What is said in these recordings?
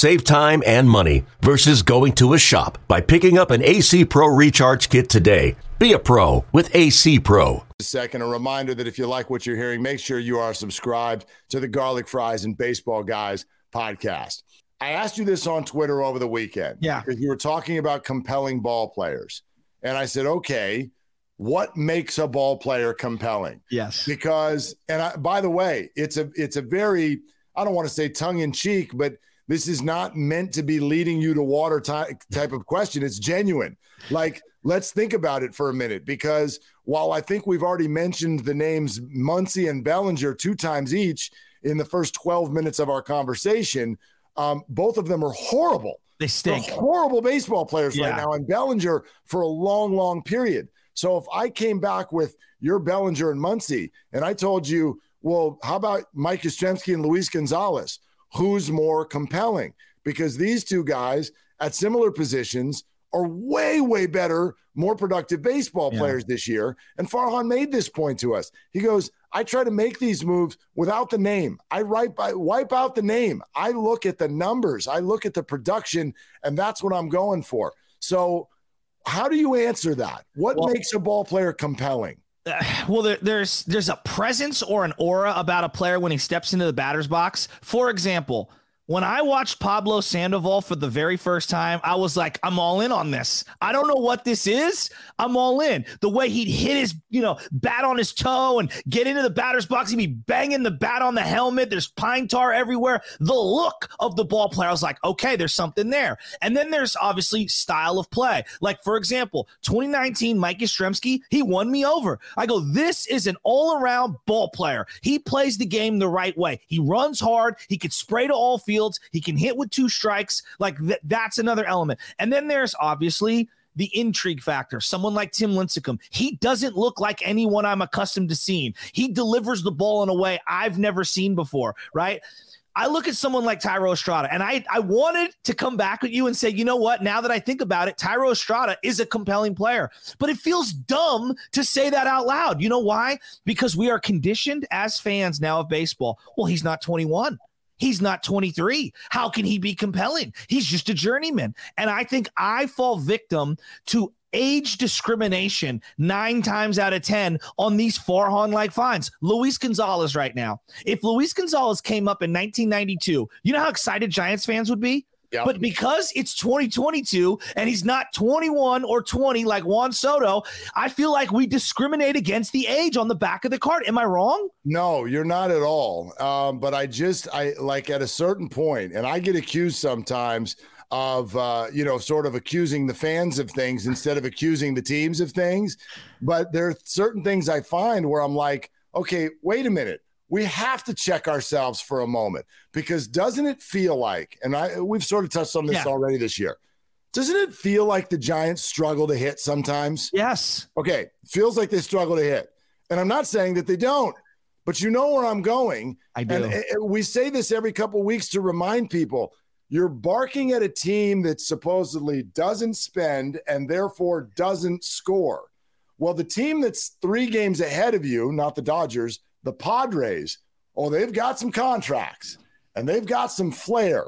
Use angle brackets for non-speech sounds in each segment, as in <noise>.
Save time and money versus going to a shop by picking up an AC Pro Recharge Kit today. Be a pro with AC Pro. A second, a reminder that if you like what you're hearing, make sure you are subscribed to the Garlic Fries and Baseball Guys podcast. I asked you this on Twitter over the weekend. Yeah. Because you were talking about compelling ball players. And I said, okay, what makes a ball player compelling? Yes. Because, and I, by the way, it's a it's a very I don't want to say tongue in cheek, but this is not meant to be leading you to water ty- type of question. It's genuine. Like, let's think about it for a minute because while I think we've already mentioned the names Muncy and Bellinger two times each in the first 12 minutes of our conversation, um, both of them are horrible. They stink. They're horrible baseball players Yeah. right now, and Bellinger for a long, long period. So if I came back with your Bellinger and Muncy, and I told you, well, how about Mike Yastrzemski and Luis Gonzalez? Who's more compelling? Because these two guys at similar positions are way, way better, more productive baseball Yeah. players this year. And Farhan made this point to us. He goes, I try to make these moves without the name. I write by wipe out the name. I look at the numbers. I look at the production, and that's what I'm going for. So, how do you answer that? What Well- makes a ball player compelling? <sighs> well there, there's there's a presence or an aura about a player when he steps into the batter's box. For example when I watched Pablo Sandoval for the very first time, I was like, I'm all in on this. I don't know what this is. I'm all in. The way he'd hit his, you know, bat on his toe and get into the batter's box, he'd be banging the bat on the helmet. There's pine tar everywhere. The look of the ball player, I was like, okay, there's something there. And then there's obviously style of play. Like, for example, 2019, Mike Yastrzemski, he won me over. I go, this is an all around ball player. He plays the game the right way. He runs hard. He can spray to all fields. He can hit with two strikes. Like, th- that's another element. And then there's obviously the intrigue factor. Someone like Tim Lincecum, he doesn't look like anyone I'm accustomed to seeing. He delivers the ball in a way I've never seen before, right? I look at someone like Thairo Estrada, and I, I wanted to come back with you and say, you know what? Now that I think about it, Thairo Estrada is a compelling player, but it feels dumb to say that out loud. You know why? Because we are conditioned as fans now of baseball. Well, he's not 21. He's not 23. How can he be compelling? He's just a journeyman. And I think I fall victim to age discrimination nine times out of 10 on these Farhan like finds. Luis Gonzalez right now. If Luis Gonzalez came up in 1992, you know how excited Giants fans would be? Yep. But because it's 2022 and he's not 21 or 20 like Juan Soto, I feel like we discriminate against the age on the back of the card. Am I wrong? No, you're not at all. Um, but I just I like at a certain point, and I get accused sometimes of uh, you know sort of accusing the fans of things instead of accusing the teams of things. But there are certain things I find where I'm like, okay, wait a minute. We have to check ourselves for a moment because doesn't it feel like, and I we've sort of touched on this Yeah. already this year. Doesn't it feel like the Giants struggle to hit sometimes? Yes. Okay, feels like they struggle to hit. And I'm not saying that they don't, but you know where I'm going. I do. And we say this every couple weeks to remind people you're barking at a team that supposedly doesn't spend and therefore doesn't score. Well, the team that's three games ahead of you, not the Dodgers, the Padres, oh, they've got some contracts and they've got some flair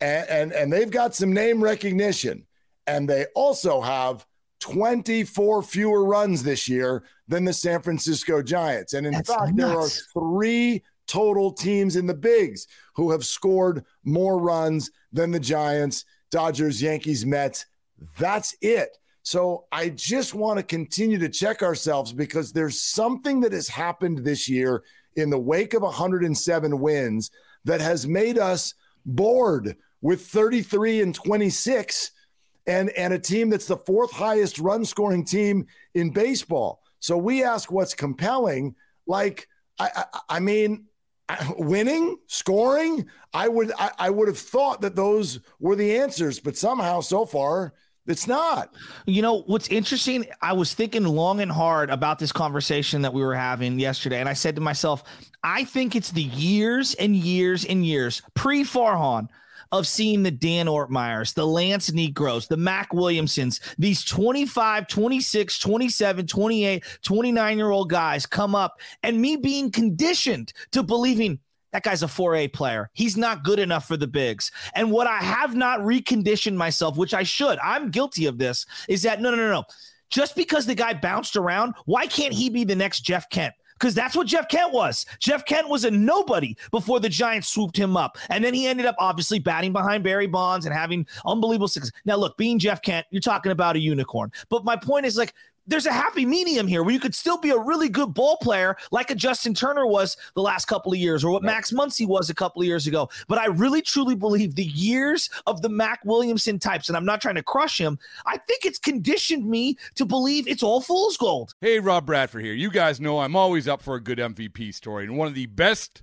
and, and, and they've got some name recognition. And they also have 24 fewer runs this year than the San Francisco Giants. And in That's fact, nuts. there are three total teams in the bigs who have scored more runs than the Giants, Dodgers, Yankees, Mets. That's it. So I just want to continue to check ourselves because there's something that has happened this year in the wake of 107 wins that has made us bored with 33 and 26 and and a team that's the fourth highest run scoring team in baseball. So we ask what's compelling like I, I, I mean winning, scoring, I would I, I would have thought that those were the answers, but somehow so far it's not. You know, what's interesting, I was thinking long and hard about this conversation that we were having yesterday. And I said to myself, I think it's the years and years and years pre Farhan of seeing the Dan Ortmeiers, the Lance Niekros, the Mac Williamsons, these 25, 26, 27, 28, 29 year old guys come up and me being conditioned to believing that guy's a 4A player. He's not good enough for the bigs. And what I have not reconditioned myself, which I should, I'm guilty of this, is that no, no, no, no. Just because the guy bounced around, why can't he be the next Jeff Kent? because that's what Jeff Kent was. Jeff Kent was a nobody before the Giants swooped him up. And then he ended up obviously batting behind Barry Bonds and having unbelievable success. Now, look, being Jeff Kent, you're talking about a unicorn. But my point is like, there's a happy medium here where you could still be a really good ball player like a Justin Turner was the last couple of years or what Max Muncy was a couple of years ago. But I really truly believe the years of the Mac Williamson types, and I'm not trying to crush him, I think it's conditioned me to believe it's all fool's gold. Hey, Rob Bradford here. You guys know I'm always up for a good MVP story. And one of the best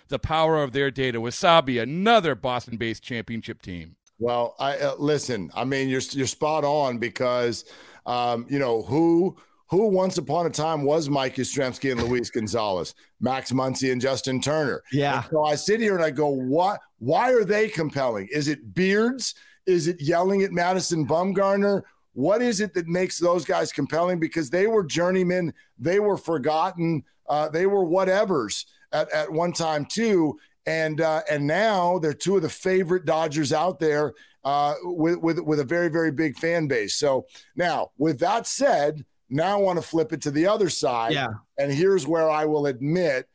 the power of their data. Wasabi, another Boston based championship team. Well, I uh, listen. I mean, you're you're spot on because um, you know who who once upon a time was Mike Yastrzemski and Luis <laughs> Gonzalez, Max Muncy and Justin Turner. Yeah. And so I sit here and I go, what? Why are they compelling? Is it beards? Is it yelling at Madison Bumgarner? What is it that makes those guys compelling? Because they were journeymen, they were forgotten, uh, they were whatevers at, at one time too and uh, and now they're two of the favorite Dodgers out there uh, with with with a very very big fan base. So now, with that said, now I want to flip it to the other side. Yeah. And here's where I will admit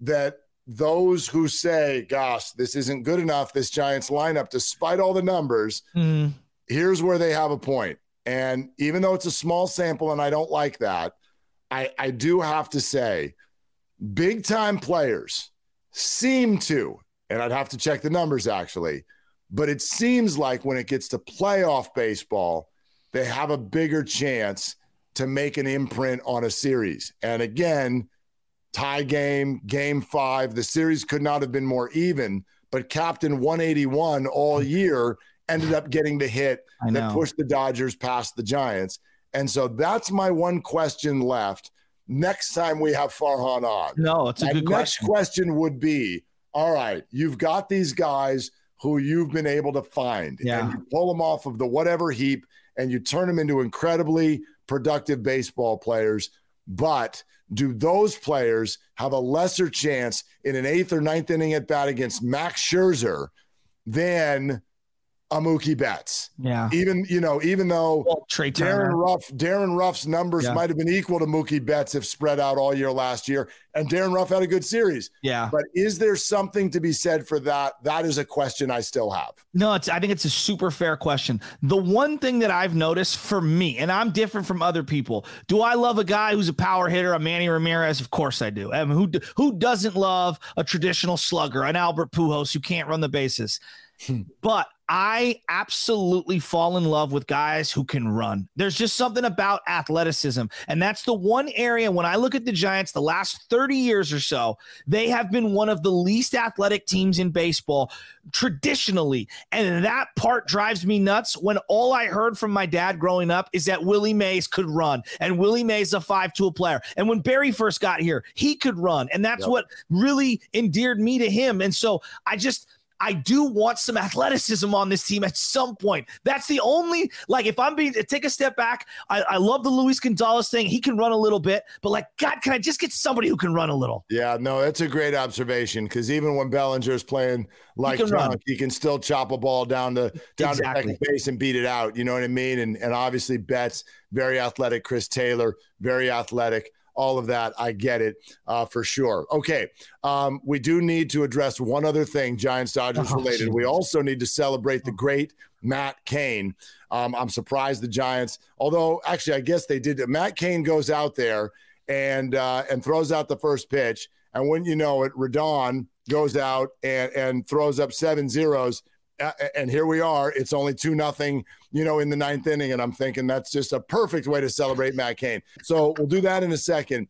that those who say, "Gosh, this isn't good enough," this Giants lineup, despite all the numbers, mm. here's where they have a point. And even though it's a small sample, and I don't like that, I I do have to say, big time players seem to, and I'd have to check the numbers actually, but it seems like when it gets to playoff baseball, they have a bigger chance to make an imprint on a series. And again, tie game, game five, the series could not have been more even, but Captain 181 all year ended up getting the hit that pushed the Dodgers past the Giants. And so that's my one question left next time we have Farhan on. No, it's a good next question. question would be all right, you've got these guys who you've been able to find yeah. and you pull them off of the whatever heap and you turn them into incredibly productive baseball players. But do those players have a lesser chance in an eighth or ninth inning at bat against Max Scherzer than a Mookie Betts. Yeah. Even you know, even though well, Darin Ruf, Darin Ruf's numbers yeah. might have been equal to Mookie Betts if spread out all year last year, and Darin Ruf had a good series. Yeah. But is there something to be said for that? That is a question I still have. No, it's I think it's a super fair question. The one thing that I've noticed for me, and I'm different from other people. Do I love a guy who's a power hitter, a Manny Ramirez? Of course I do. I mean, who who doesn't love a traditional slugger, an Albert Pujols who can't run the bases? Hmm. but I absolutely fall in love with guys who can run. There's just something about athleticism. And that's the one area when I look at the Giants the last 30 years or so, they have been one of the least athletic teams in baseball traditionally. And that part drives me nuts when all I heard from my dad growing up is that Willie Mays could run and Willie Mays a five tool player. And when Barry first got here, he could run. And that's yep. what really endeared me to him. And so I just, I do want some athleticism on this team at some point. That's the only like if I'm being take a step back. I, I love the Luis Gonzalez thing. He can run a little bit, but like God, can I just get somebody who can run a little? Yeah, no, that's a great observation because even when Bellinger's playing like he can, he can still chop a ball down to down exactly. to second base and beat it out. You know what I mean? And and obviously Betts, very athletic. Chris Taylor, very athletic all of that. I get it uh, for sure. Okay. Um, we do need to address one other thing, Giants Dodgers oh, related. We also need to celebrate the great Matt Cain. Um, I'm surprised the Giants, although actually, I guess they did. Matt Cain goes out there and uh, and throws out the first pitch. And when you know it, Rodon goes out and, and throws up seven zeros and here we are. It's only two nothing, you know, in the ninth inning, and I'm thinking that's just a perfect way to celebrate Matt Cain. So we'll do that in a second.